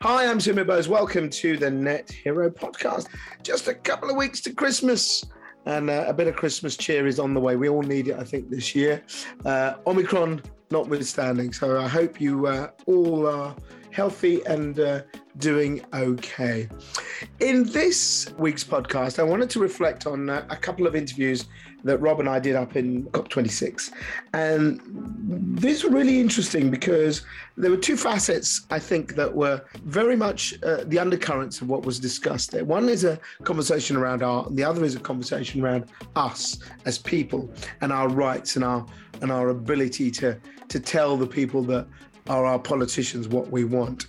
Hi, I'm Sumit Bose. Welcome to the Net Hero podcast. Just a couple of weeks to Christmas, and uh, a bit of Christmas cheer is on the way. We all need it, I think, this year. Uh, Omicron notwithstanding. So I hope you uh, all are healthy and uh, doing okay. In this week's podcast, I wanted to reflect on uh, a couple of interviews that Rob and I did up in COP26. And these were really interesting because there were two facets, I think, that were very much uh, the undercurrents of what was discussed there. One is a conversation around art, and the other is a conversation around us as people and our rights and our and our ability to to tell the people that are our politicians what we want.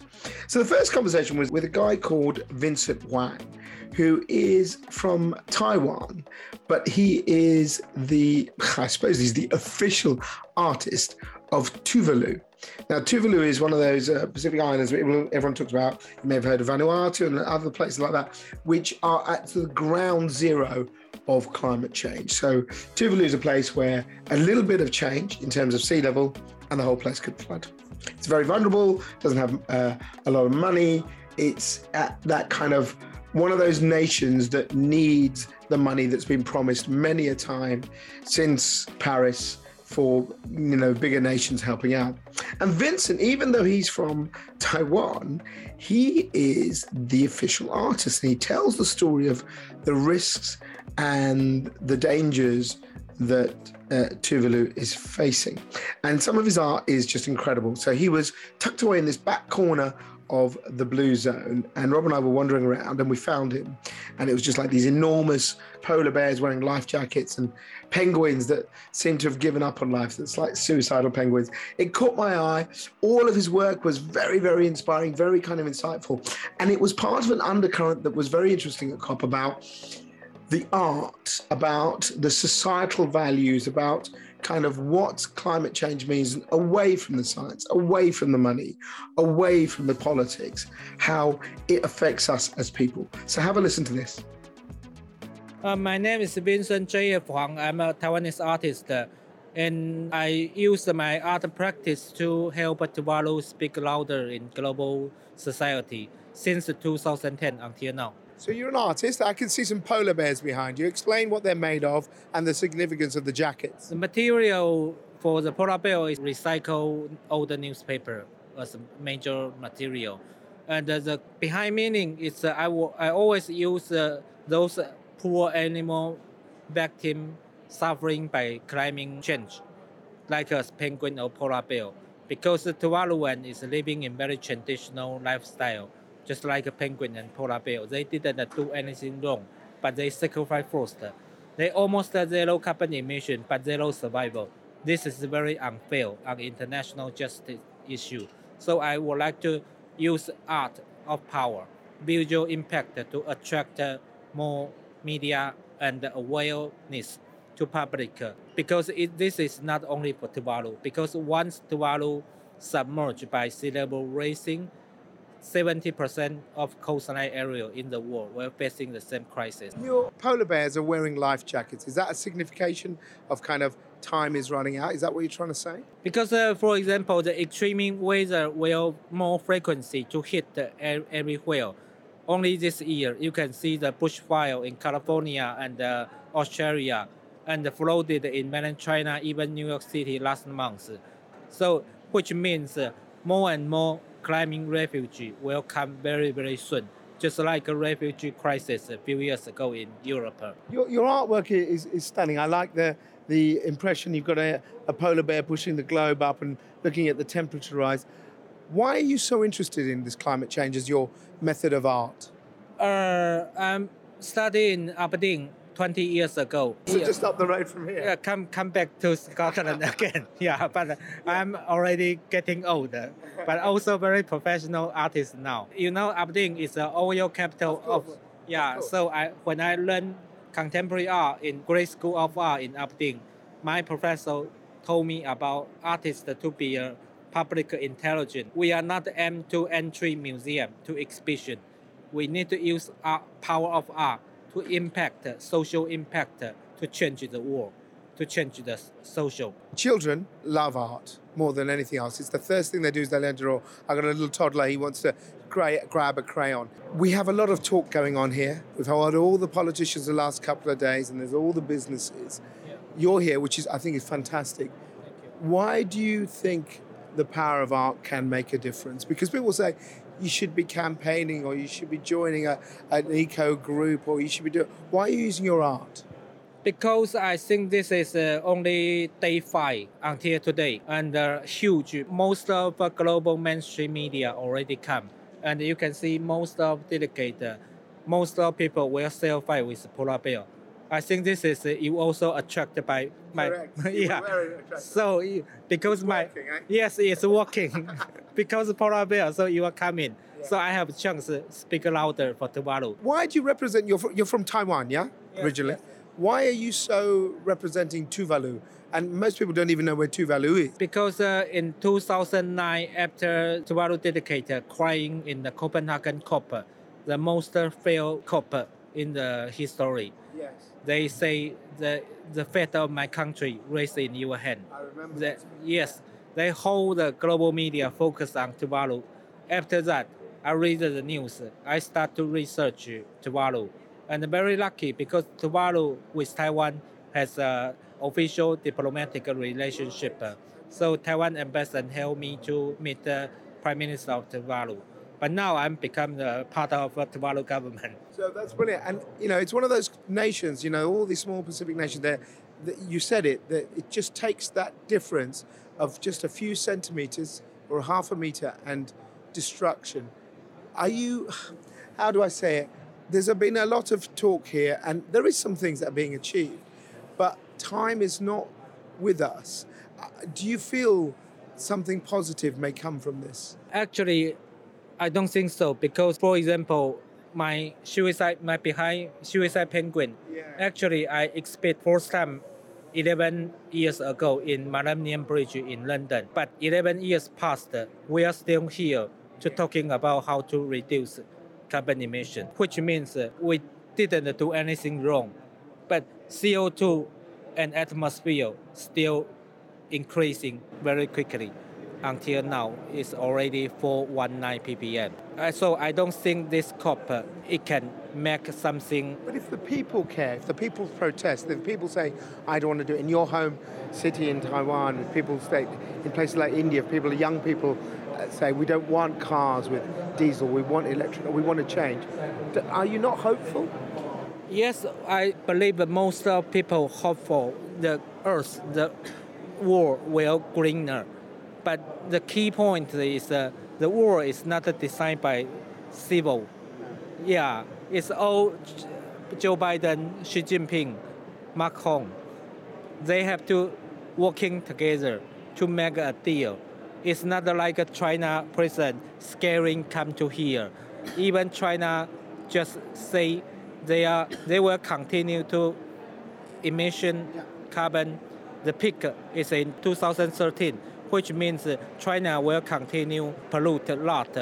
So the first conversation was with a guy called Vincent Huang, who is from Taiwan, but he is the, I suppose he's the official artist of Tuvalu. Now, Tuvalu is one of those uh, Pacific islands everyone talks about. You may have heard of Vanuatu and other places like that, which are at the ground zero of climate change. So, Tuvalu is a place where a little bit of change in terms of sea level and the whole place could flood. It's very vulnerable, doesn't have uh, a lot of money. It's at that kind of one of those nations that needs the money that's been promised many a time since Paris for you know bigger nations helping out. And Vincent, even though he's from Taiwan, he is the official artist and he tells the story of the risks and the dangers that uh, Tuvalu is facing. And some of his art is just incredible. So he was tucked away in this back corner of the blue zone and rob and i were wandering around and we found him. And it was just like these enormous polar bears wearing life jackets and penguins that seem to have given up on life. That's like suicidal penguins. It caught my eye. All of his work was very very inspiring very kind of insightful. And it was part of an undercurrent that was very interesting at cop about the art, about the societal values, about kind of what climate change means away from the science, away from the money, away from the politics, how it affects us as people. So have a listen to this. Uh, my name is Vincent J.F. Huang. I'm a Taiwanese artist, uh, and I use my art practice to help Tuvalu speak louder in global society since 2010 until now. So you're an artist. I can see some polar bears behind you. Explain what they're made of and the significance of the jackets. The material for the polar bear is recycled old newspaper as a major material. And the behind meaning is uh, I, I always use uh, those poor animal victim suffering by climate change, like a penguin or polar bear, because the Tuvaluan is living in very traditional lifestyle just like a penguin and polar bear. They didn't do anything wrong, but they sacrifice first. They almost zero carbon emission, but zero survival. This is very unfair on international justice issue. So I would like to use art of power, visual impact to attract more media and awareness to public because it, this is not only for Tuvalu because once Tuvalu submerged by sea level rising 70% of coastline area in the world were facing the same crisis. Your polar bears are wearing life jackets. Is that a signification of kind of time is running out? Is that what you're trying to say? Because, uh, for example, the extreme weather will more frequency to hit the everywhere. Only this year, you can see the bushfire in California and uh, Australia and flooded in mainland China, even New York City last month. So, which means uh, more and more climbing refugee will come very, very soon, just like a refugee crisis a few years ago in Europe. Your, your artwork is, is stunning. I like the, the impression you've got a, a polar bear pushing the globe up and looking at the temperature rise. Why are you so interested in this climate change as your method of art? Uh, I'm studying Aberdeen 20 years ago. So just up the road from here? Yeah, come, come back to Scotland again. yeah, but uh, I'm already getting old, but also very professional artist now. You know, Aberdeen is the oil capital of, of yeah, of so I when I learned contemporary art in Gray's School of Art in Aberdeen, my professor told me about artists to be a public intelligence. We are not aimed to entry museum to exhibition. We need to use art, power of art to impact social impact to change the world to change the social. Children love art more than anything else. It's the first thing they do is they learn to draw. I've got a little toddler. He wants to gra- grab a crayon. We have a lot of talk going on here. We've heard all the politicians the last couple of days, and there's all the businesses. Yeah. You're here, which is I think is fantastic. Thank you. Why do you think the power of art can make a difference? Because people say you should be campaigning or you should be joining a, an eco group or you should be doing. Why are you using your art? Because I think this is uh, only day five until today, and uh, huge. Most of the global mainstream media already come, and you can see most of delegate, uh, most of people will selfie with polar bear. I think this is uh, you also attracted by my yeah. So because my working, eh? yes, it's working because polar bear. So you are coming. So I have a chance to speak louder for Tuvalu. Why do you represent? You're from, you're from Taiwan, yeah, Yes, originally. yes. Why are you so representing Tuvalu? And most people don't even know where Tuvalu is. Because uh, in 2009, after Tuvalu dedicated crying in the Copenhagen COP, the most failed COP in the history, Yes, they say the the fate of my country rests in your hand. I remember. The, yes, they hold the global media focus on Tuvalu. After that, I read the news. I start to research Tuvalu, and very lucky because Tuvalu with Taiwan has a official diplomatic relationship. So Taiwan ambassador helped me to meet the Prime Minister of Tuvalu. But now I'm become part of the Tuvalu government. So that's brilliant. And, you know, it's one of those nations, you know, all these small Pacific nations there, that you said it, that it just takes that difference of just a few centimeters or half a meter and destruction. Are you, how do I say it? There's been a lot of talk here, and there is some things that are being achieved, but time is not with us. Uh, Do you feel something positive may come from this? Actually, I don't think so because, for example, my suicide, my behind suicide penguin. Yeah. Actually, I expect first time 11 years ago in Millennium Bridge in London, but 11 years passed, we are still here to talking about how to reduce carbon emission, which means we didn't do anything wrong, but CO2 and atmosphere still increasing very quickly. Until now, it's already 419 ppm. Uh, so I don't think this COP uh, it can make something But if the people care, if the people protest, if people say, I don't want to do it in your home city in Taiwan, if people say in places like India, if people, young people uh, say, we don't want cars with diesel, we want electric, we want to change. Are you not hopeful? Yes, I believe that most of people hope for the earth, the world will greener. But the key point is uh, the world is not designed by civil. Yeah, it's all Joe Biden, Xi Jinping, Macron. They have to working together to make a deal. It's not like a China president scaring come to here. Even China just say they are they will continue to emission carbon. The peak is in 2013, which means China will continue pollute a lot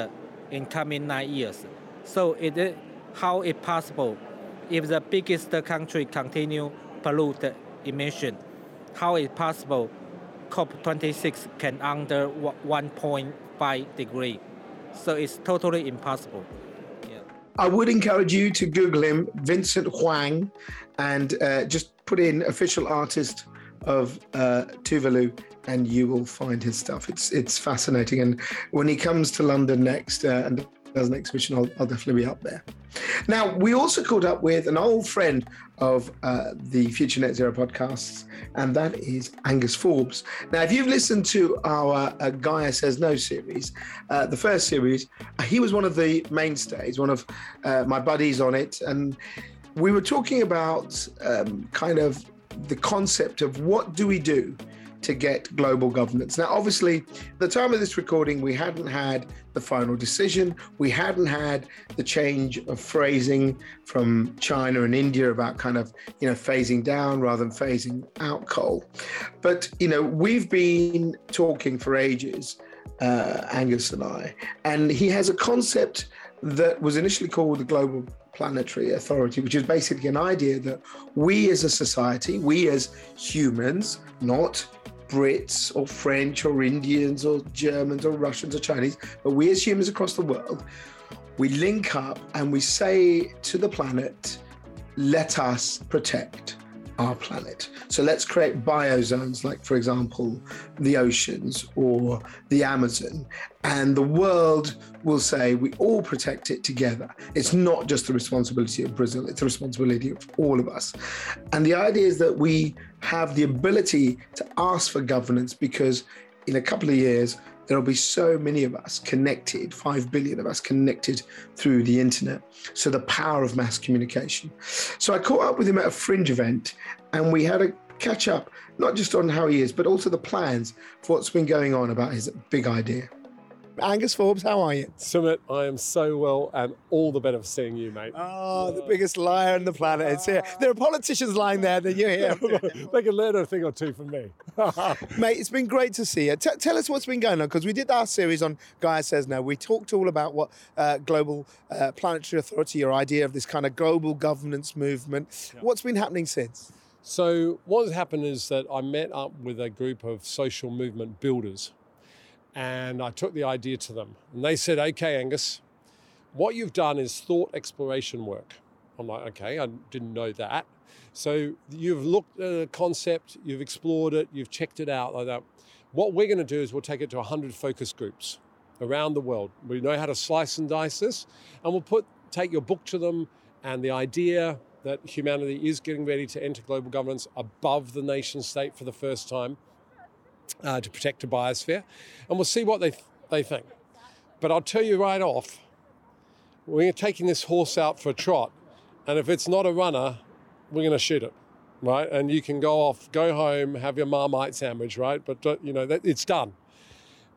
in coming nine years. So it is how it possible if the biggest country continue pollute emission, how it possible COP26 can under 1.5 degree. So it's totally impossible. I would encourage you to Google him, Vincent Huang, and uh, just put in official artist of uh, Tuvalu, and you will find his stuff. It's it's fascinating. And when he comes to London next uh, and does an exhibition, I'll, I'll definitely be up there. Now, we also caught up with an old friend of uh, the Future Net Zero podcasts, and that is Angus Forbes. Now, if you've listened to our uh, Gaia Says No series, uh, the first series, uh, he was one of the mainstays, one of uh, my buddies on it, and we were talking about um, kind of the concept of what do we do to get global governance. Now, obviously, at the time of this recording, we hadn't had the final decision. We hadn't had the change of phrasing from China and India about kind of, you know, phasing down rather than phasing out coal. But, you know, we've been talking for ages, uh, Angus and I, and he has a concept that was initially called the Global Planetary Authority, which is basically an idea that we as a society, we as humans, not Brits or French or Indians or Germans or Russians or Chinese, but we as humans across the world, we link up and we say to the planet, let us protect our planet. So let's create biozones, like, for example, the oceans or the Amazon. And the world will say we all protect it together. It's not just the responsibility of Brazil, it's the responsibility of all of us. And the idea is that we have the ability to ask for governance because in a couple of years, there'll be so many of us connected, 5 billion of us connected through the internet. So the power of mass communication. So I caught up with him at a fringe event and we had a catch up, not just on how he is, but also the plans for what's been going on about his big idea. Angus Forbes, how are you? Sumit, I am so well and all the better for seeing you, mate. Oh, the biggest liar on the planet is here. There are politicians lying there, then you're here. they can learn a thing or two from me. mate, it's been great to see you. T- tell us what's been going on, because we did our series on Gaia Says No. We talked all about what uh, Global uh, Planetary Authority, your idea of this kind of global governance movement. Yeah. What's been happening since? So, what has happened is that I met up with a group of social movement builders and I took the idea to them. And they said, okay, Angus, what you've done is thought exploration work. I'm like, okay, I didn't know that. So you've looked at a concept, you've explored it, you've checked it out like that. What we're going to do is we'll take it to 100 focus groups around the world. We know how to slice and dice this, and we'll put take your book to them and the idea that humanity is getting ready to enter global governance above the nation state for the first time uh, to protect the biosphere, and we'll see what they, th- they think. But I'll tell you right off, we're taking this horse out for a trot, and if it's not a runner, we're going to shoot it, right? And you can go off, go home, have your marmite sandwich, right? But you know that it's done.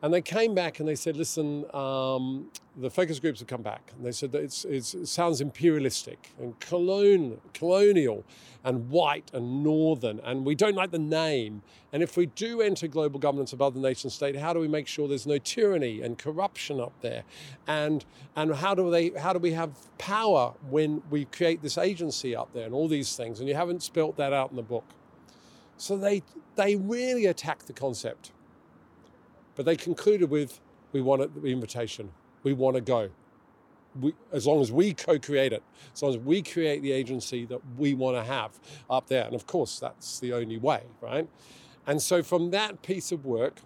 And they came back and they said, listen, um, the focus groups have come back. And they said that it's, it's, it sounds imperialistic and colonial, colonial and white and northern, and we don't like the name. And if we do enter global governance above the nation state, how do we make sure there's no tyranny and corruption up there? And, and how, do they, how do we have power when we create this agency up there and all these things? And you haven't spelt that out in the book. So they, they really attack the concept. But they concluded with, we want the invitation. We want to go. We, as long as we co-create it, as long as we create the agency that we want to have up there. And of course, that's the only way, right? And so from that piece of work,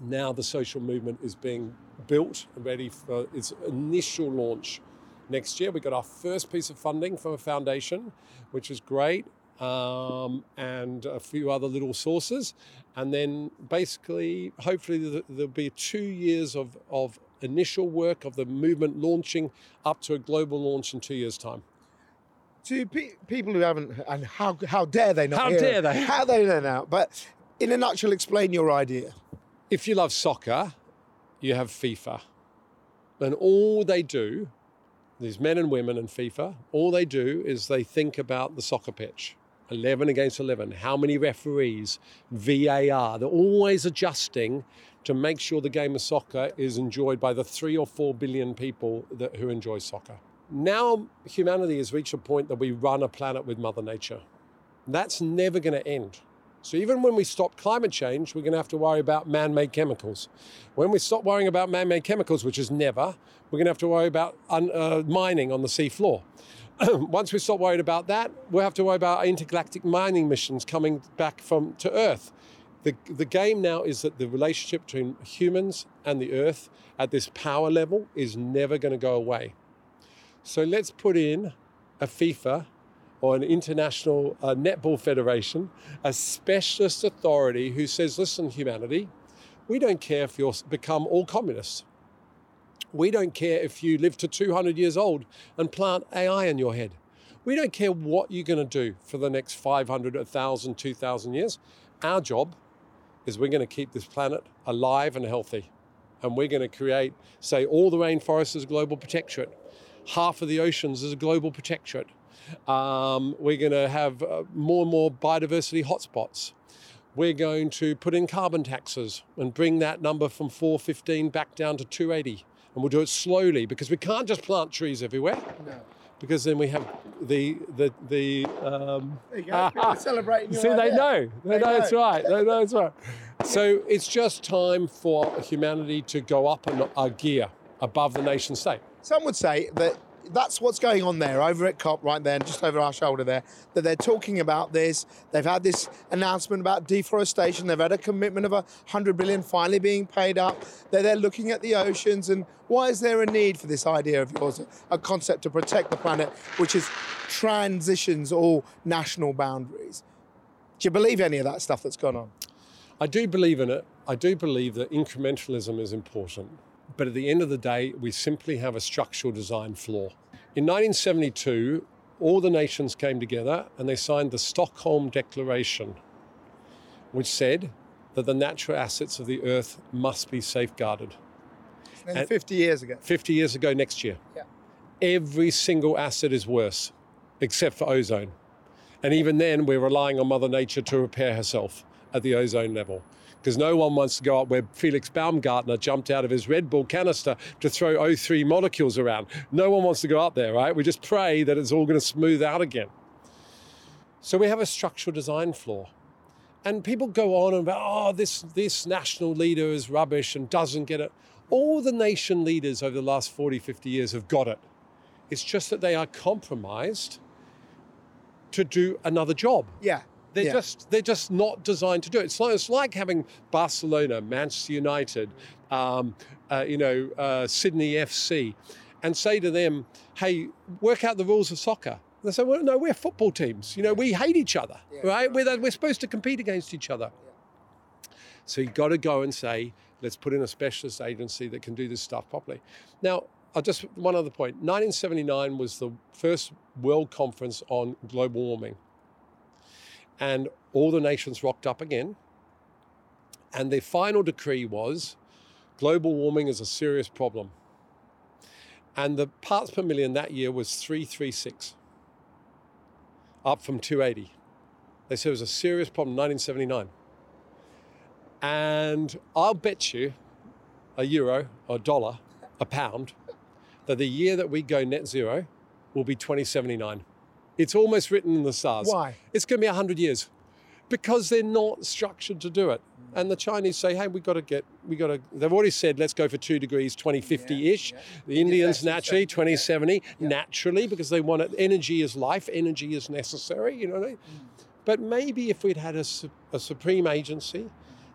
now the social movement is being built and ready for its initial launch next year. We got our first piece of funding from a foundation, which is great um, and a few other little sources. And then basically, hopefully, there'll be two years of, of initial work of the movement launching up to a global launch in two years' time. To pe- people who haven't, and how, how dare they not? How dare they? How they know now? But in a nutshell, explain your idea. If you love soccer, you have FIFA. And all they do, these men and women in FIFA, all they do is they think about the soccer pitch. 11 against 11, how many referees, VAR. They're always adjusting to make sure the game of soccer is enjoyed by the three or four billion people that, who enjoy soccer. Now, humanity has reached a point that we run a planet with Mother Nature. That's never going to end. So, even when we stop climate change, we're going to have to worry about man made chemicals. When we stop worrying about man made chemicals, which is never, we're going to have to worry about un- uh, mining on the seafloor. once we stop worrying about that, we'll have to worry about intergalactic mining missions coming back from to Earth. The, the game now is that the relationship between humans and the Earth at this power level is never going to go away. So let's put in a FIFA or an international uh, netball federation, a specialist authority who says, listen, humanity, we don't care if you become all communists. We don't care if you live to 200 years old and plant AI in your head. We don't care what you're going to do for the next 500, 1,000, 2,000 years. Our job is we're going to keep this planet alive and healthy. And we're going to create, say, all the rainforests as global protectorate, half of the oceans as a global protectorate. Um, we're going to have uh, more and more biodiversity hotspots. We're going to put in carbon taxes and bring that number from 415 back down to 280 and we'll do it slowly because we can't just plant trees everywhere. No. Because then we have the the the. Um, there you go. celebrating. See, they know. They, they know, know it's right. They know it's right. So it's just time for humanity to go up a, a gear above the nation state. Some would say that that's what's going on there over at COP right there, just over our shoulder there, that they're talking about this. They've had this announcement about deforestation. They've had a commitment of a 100 billion finally being paid up. They're, they're looking at the oceans. And why is there a need for this idea of yours, a concept to protect the planet, which is transitions all national boundaries? Do you believe any of that stuff that's gone on? I do believe in it. I do believe that incrementalism is important. But at the end of the day, we simply have a structural design flaw. In 1972, all the nations came together and they signed the Stockholm Declaration, which said that the natural assets of the earth must be safeguarded. And 50 years ago. 50 years ago next year. Yeah. Every single asset is worse, except for ozone. And even then, we're relying on Mother Nature to repair herself at the ozone level because no one wants to go up where Felix Baumgartner jumped out of his Red Bull canister to throw O3 molecules around. No one wants to go up there, right? We just pray that it's all going to smooth out again. So we have a structural design flaw. And people go on and about, oh, this, this national leader is rubbish and doesn't get it. All the nation leaders over the last 40, 50 years have got it. It's just that they are compromised to do another job. Yeah. They're Yeah. just they're just not designed to do it. It's like, it's like having Barcelona, Manchester United, um, uh, you know, uh, Sydney FC, and say to them, "Hey, work out the rules of soccer." They say, "Well, no, we're football teams. You know, we hate each other, right? We're, we're supposed to compete against each other." So you've got to go and say, "Let's put in a specialist agency that can do this stuff properly." Now, I'll just one other point. 1979 was the first World Conference on global warming and all the nations rocked up again. And their final decree was global warming is a serious problem. And the parts per million that year was 336, up from 280. They said it was a serious problem, 1979. And I'll bet you a euro, a dollar, a pound, that the year that we go net zero will be 2079. It's almost written in the stars. Why? It's going to be 100 years because they're not structured to do it. And the Chinese say, hey, we've got to get, we got to, they've already said, let's go for two degrees 2050 ish. The Indians naturally 2070, naturally, because they want it. Energy is life, energy is necessary, you know what I mean? Mm. But maybe if we'd had a, a supreme agency,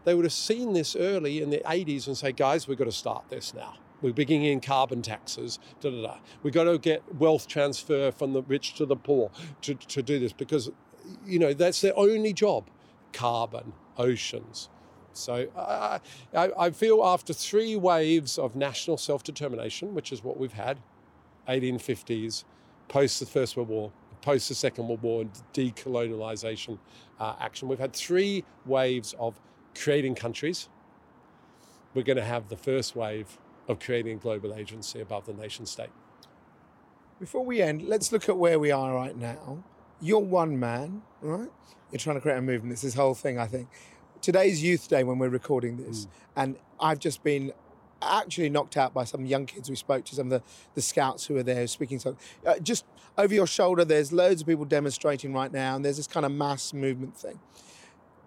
they would have seen this early in the 80s and say, guys, we've got to start this now. We're bringing in carbon taxes. Da, da, da. We've got to get wealth transfer from the rich to the poor to, to do this because, you know, that's their only job carbon, oceans. So I, I, I feel after three waves of national self determination, which is what we've had 1850s, post the First World War, post the Second World War, and decolonialization uh, action, we've had three waves of creating countries. We're going to have the first wave of creating a global agency above the nation state. Before we end, let's look at where we are right now. You're one man, right? You're trying to create a movement. It's this whole thing, I think. Today's Youth Day when we're recording this, and I've just been actually knocked out by some young kids we spoke to, some of the, the scouts who are there speaking. So, uh, just over your shoulder, there's loads of people demonstrating right now, and there's this kind of mass movement thing.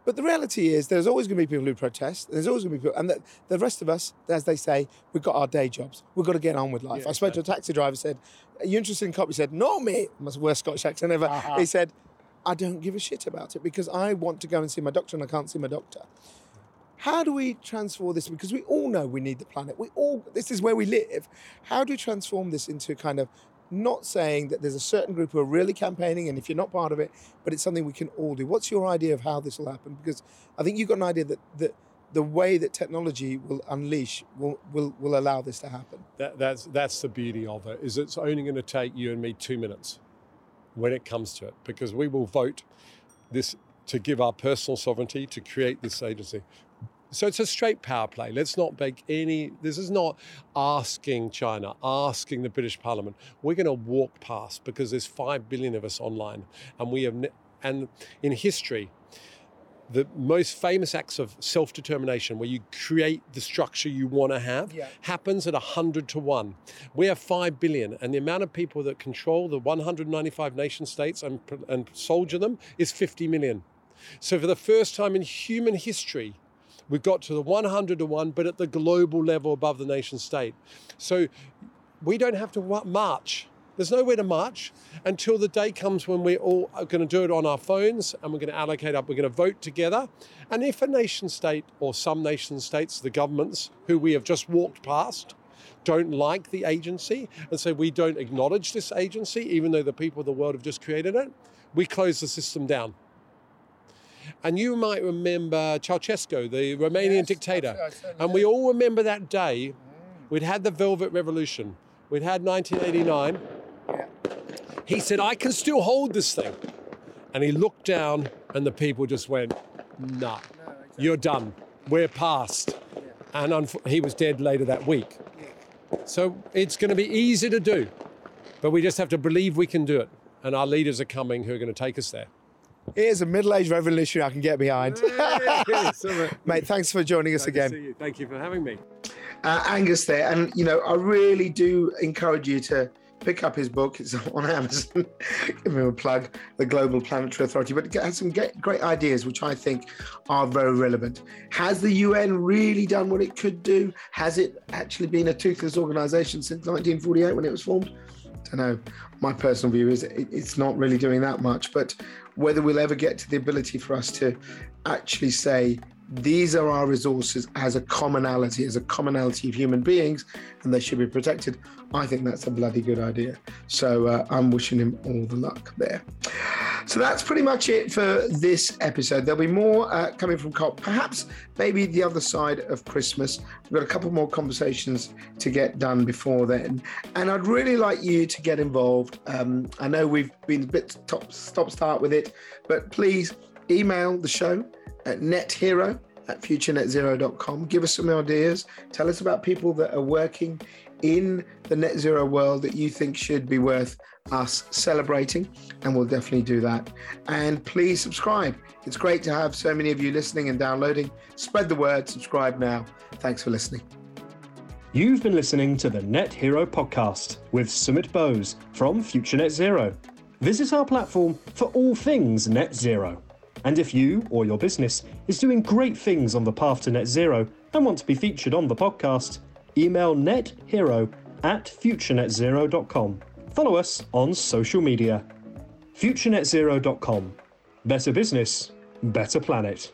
But the reality is, there's always going to be people who protest. There's always going to be people, and the, the rest of us, as they say, we've got our day jobs. We've got to get on with life. Yeah, I spoke to a taxi driver. Said, "Are you interested in cop?" He said, "No, mate." That's the worst Scottish accent ever. He said, "I don't give a shit about it because I want to go and see my doctor, and I can't see my doctor." How do we transform this? Because we all know we need the planet. We all this is where we live. How do we transform this into kind of not saying that there's a certain group who are really campaigning, and if you're not part of it, but it's something we can all do. What's your idea of how this will happen? Because I think you've got an idea that that the way that technology will unleash will will, will allow this to happen. That, that's, that's the beauty of it, is it's only going to take you and me two minutes when it comes to it, because we will vote this to give our personal sovereignty to create this agency. So it's a straight power play. Let's not beg any. This is not asking China, asking the British Parliament. We're going to walk past because there's five billion of us online, and we have. And in history, the most famous acts of self-determination, where you create the structure you want to have, Yeah. happens at hundred to one. We have five billion, and the amount of people that control the 195 nation states and, and soldier them is 50 million. So for the first time in human history, we've got to the 100 to 1, but at the global level above the nation state. So we don't have to march. There's nowhere to march until the day comes when we're all uh, going to do it on our phones and we're going to allocate up, we're going to vote together. And if a nation state or some nation states, the governments who we have just walked past, don't like the agency and say we don't acknowledge this agency, even though the people of the world have just created it, we close the system down. And you might remember Ceausescu, the Romanian Yes, dictator. absolutely, I certainly And we all remember that day. Mm. We'd had the Velvet Revolution. We'd had 1989. He said, I can still hold this thing. And he looked down, and the people just went, Nah, you're done. We're past. And unf- he was dead later that week. So it's going to be easy to do, but we just have to believe we can do it. And our leaders are coming who are going to take us there. Here's a middle-aged revolutionary I can get behind. Mate, thanks for joining us again. Thank you for having me. uh, Angus there, and you know, I really do encourage you to pick up his book. It's on Amazon. Give him a plug, the Global Planetary Authority, but it has some get, great ideas which I think are very relevant. Has the UN really done what it could do? Has it actually been a toothless organisation since 1948 when it was formed? I don't know. My personal view is it, it's not really doing that much, but whether we'll ever get to the ability for us to actually say these are our resources as a commonality, as a commonality of human beings, and they should be protected. I think that's a bloody good idea. So uh, I'm wishing him all the luck there. So that's pretty much it for this episode. There'll be more uh, coming from COP, perhaps maybe the other side of Christmas. We've got a couple more conversations to get done before then. And I'd really like you to get involved. Um, I know we've been a bit top, stop start with it, but please email the show at nethero at futurenetzero.com. Give us some ideas. Tell us about people that are working in the net zero world that you think should be worth us celebrating, and we'll definitely do that. And please subscribe. It's great to have so many of you listening and downloading. Spread the word, subscribe now. Thanks for listening. You've been listening to the Net Hero podcast with Sumit Bose from Future Net Zero. Visit our platform for all things net zero. And if you or your business is doing great things on the path to net zero and want to be featured on the podcast, email nethero at futurenetzero.com. Follow us on social media. futurenetzero.com. Better business, better planet.